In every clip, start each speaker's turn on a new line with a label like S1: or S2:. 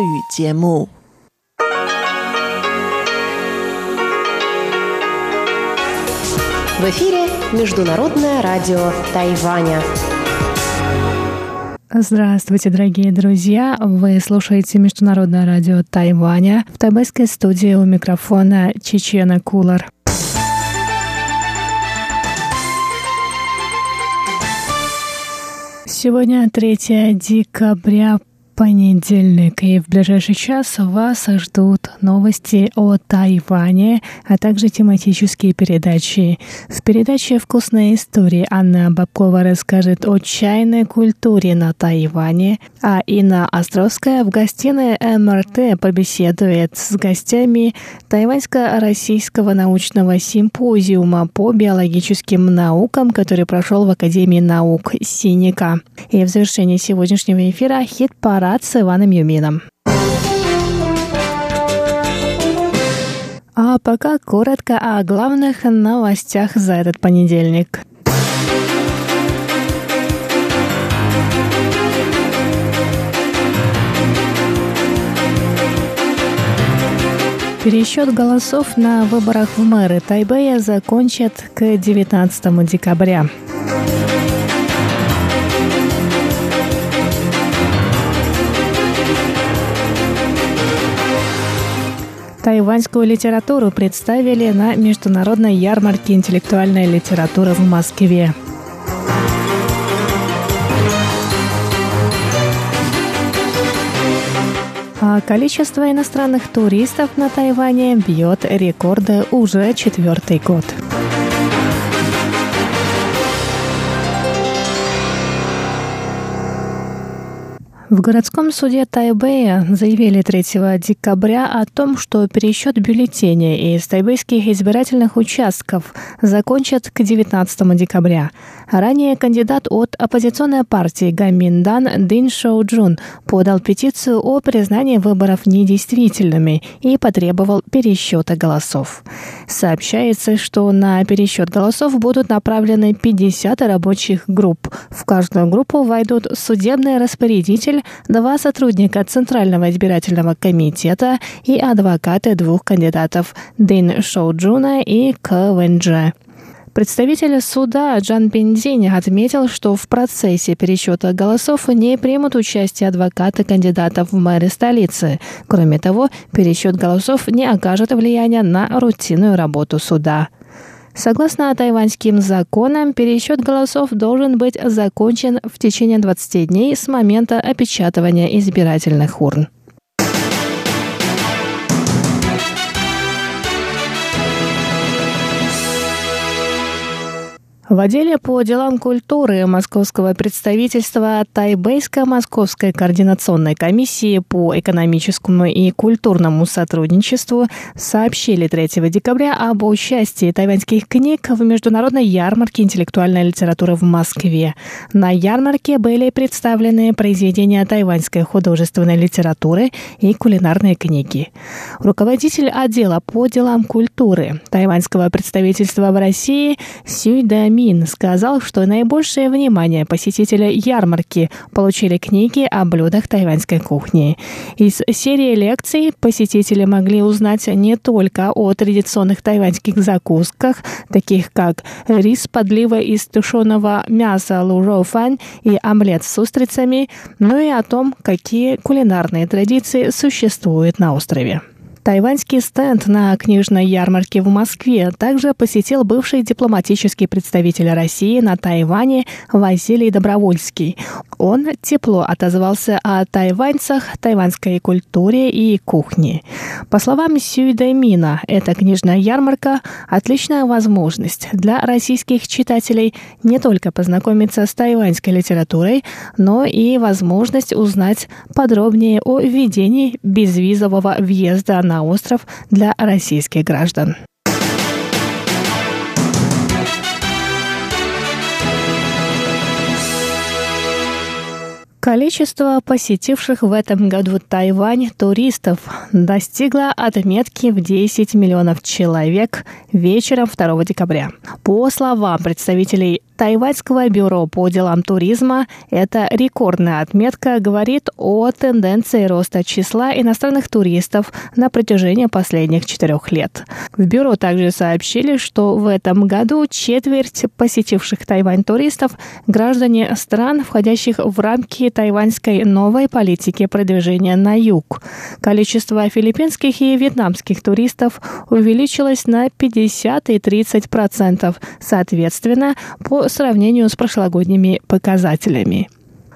S1: 语节目。
S2: В эфире Международное радио Тайваня.
S3: Здравствуйте, дорогие друзья! Вы слушаете Международное радио Тайваня. В тайбэйской студии у микрофона Чечена Кулар. Сегодня 3 декабря, понедельник, и в ближайший час вас ждут новости о Тайване, а также тематические передачи. В передаче «Вкусные истории» Анна Бабкова расскажет о чайной культуре на Тайване, а Инна Островская в гостиной МРТ побеседует с гостями Тайваньско-российского научного симпозиума по биологическим наукам, который прошел в Академии наук Синика. И в завершении сегодняшнего эфира хит-парад аппарат с Иваном Юмином. А пока коротко о главных новостях за этот понедельник. Пересчет голосов на выборах в мэры Тайбэя закончат к 19 декабря. Тайваньскую литературу представили на международной ярмарке интеллектуальной литературы в Москве. А количество иностранных туристов на Тайване бьет рекорды уже четвертый год. В городском суде Тайбэя заявили 3 декабря о том, что пересчет бюллетеней из тайбэйских избирательных участков закончат к 19 декабря. Ранее кандидат от оппозиционной партии Гаминдан Дин Шоу Джун подал петицию о признании выборов недействительными и потребовал пересчета голосов. Сообщается, что на пересчет голосов будут направлены 50 рабочих групп. В каждую группу войдут судебный распорядитель избиратель, два сотрудника Центрального избирательного комитета и адвокаты двух кандидатов Дин Шоуджуна и К Вэнджа. Представитель суда Джан Пиндзинь отметил, что в процессе пересчета голосов не примут участие адвокаты кандидатов в мэры столицы. Кроме того, пересчет голосов не окажет влияния на рутинную работу суда. Согласно тайваньским законам, пересчет голосов должен быть закончен в течение 20 дней с момента опечатывания избирательных урн. В отделе по делам культуры Московского представительства Тайбэйско-Московской координационной комиссии по экономическому и культурному сотрудничеству сообщили 3 декабря об участии тайваньских книг в международной ярмарке интеллектуальной литературы в Москве. На ярмарке были представлены произведения тайваньской художественной литературы и кулинарные книги. Руководитель отдела по делам культуры тайваньского представительства в России Сюй Дэ Мин сказал, что наибольшее внимание посетителя ярмарки получили книги о блюдах тайваньской кухни. Из серии лекций посетители могли узнать не только о традиционных тайваньских закусках, таких как рис с подливой из тушеного мяса луроуфань и омлет с устрицами, но и о том, какие кулинарные традиции существуют на острове. Тайваньский стенд на книжной ярмарке в Москве также посетил бывший дипломатический представитель России на Тайване Василий Добровольский. Он тепло отозвался о тайваньцах, тайваньской культуре и кухне. По словам Сюй Даймина, эта книжная ярмарка – отличная возможность для российских читателей не только познакомиться с тайваньской литературой, но и возможность узнать подробнее о введении безвизового въезда на на остров для российских граждан. Количество посетивших в этом году Тайвань туристов достигло отметки в 10 миллионов человек вечером 2 декабря. По словам представителей Тайваньского бюро по делам туризма эта рекордная отметка говорит о тенденции роста числа иностранных туристов на протяжении последних четырех лет. В бюро также сообщили, что в этом году четверть посетивших Тайвань туристов – граждане стран, входящих в рамки тайваньской новой политики продвижения на юг. Количество филиппинских и вьетнамских туристов увеличилось на 50 и 30 процентов, соответственно, по сравнению с прошлогодними показателями.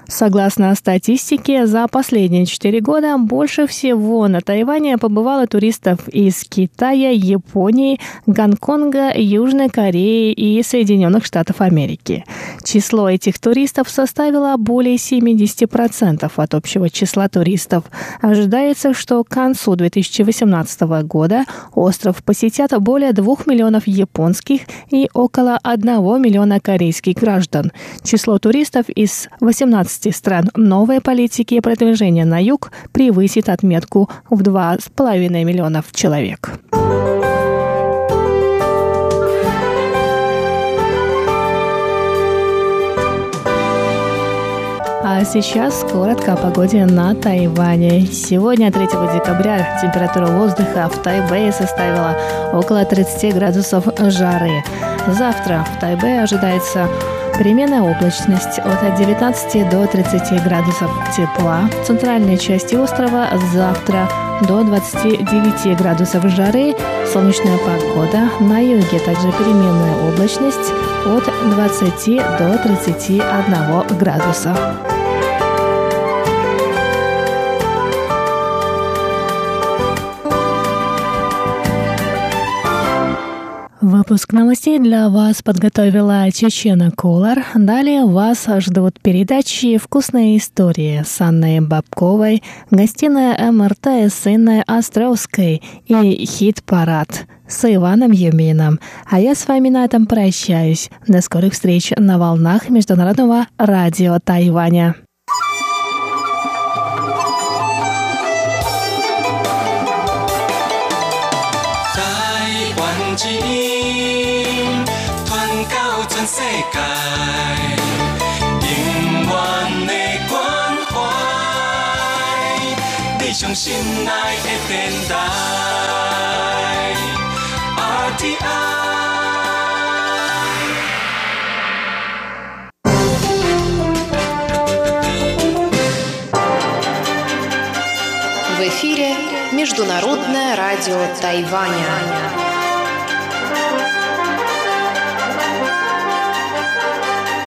S3: Согласно статистике, за последние четыре года больше всего на Тайване побывало туристов из Китая, Японии, Гонконга, Южной Кореи и Соединенных Штатов Америки. Число этих туристов составило более 70% от общего числа туристов. Ожидается, что к концу 2018 года остров посетят более 2 миллионов японских и около 1 миллиона корейских граждан. Число туристов из 18 15 стран новой политики продвижения на юг превысит отметку в 2,5 миллионов человек. А сейчас коротко о погоде на Тайване. Сегодня, 3 декабря, температура воздуха в Тайбэе составила около 30 градусов жары. Завтра в Тайбэе ожидается Переменная облачность от 19 до 30 градусов тепла. В центральной части острова завтра до 29 градусов жары. Солнечная погода. На юге также переменная облачность от 20 до 31 градуса. Выпуск новостей для вас подготовила Чечена Кулар. Далее вас ждут передачи «Вкусные истории» с Анной Бабковой, гостиная МРТ с Инной Островской и «Хит-парад» с Иваном Юмином. А я с вами на этом прощаюсь. До скорых встреч на волнах Международного радио Тайваня.
S1: 世界，永远的关怀，你相信爱的电台，
S2: RTI。В эфире Международное радио Тайваня.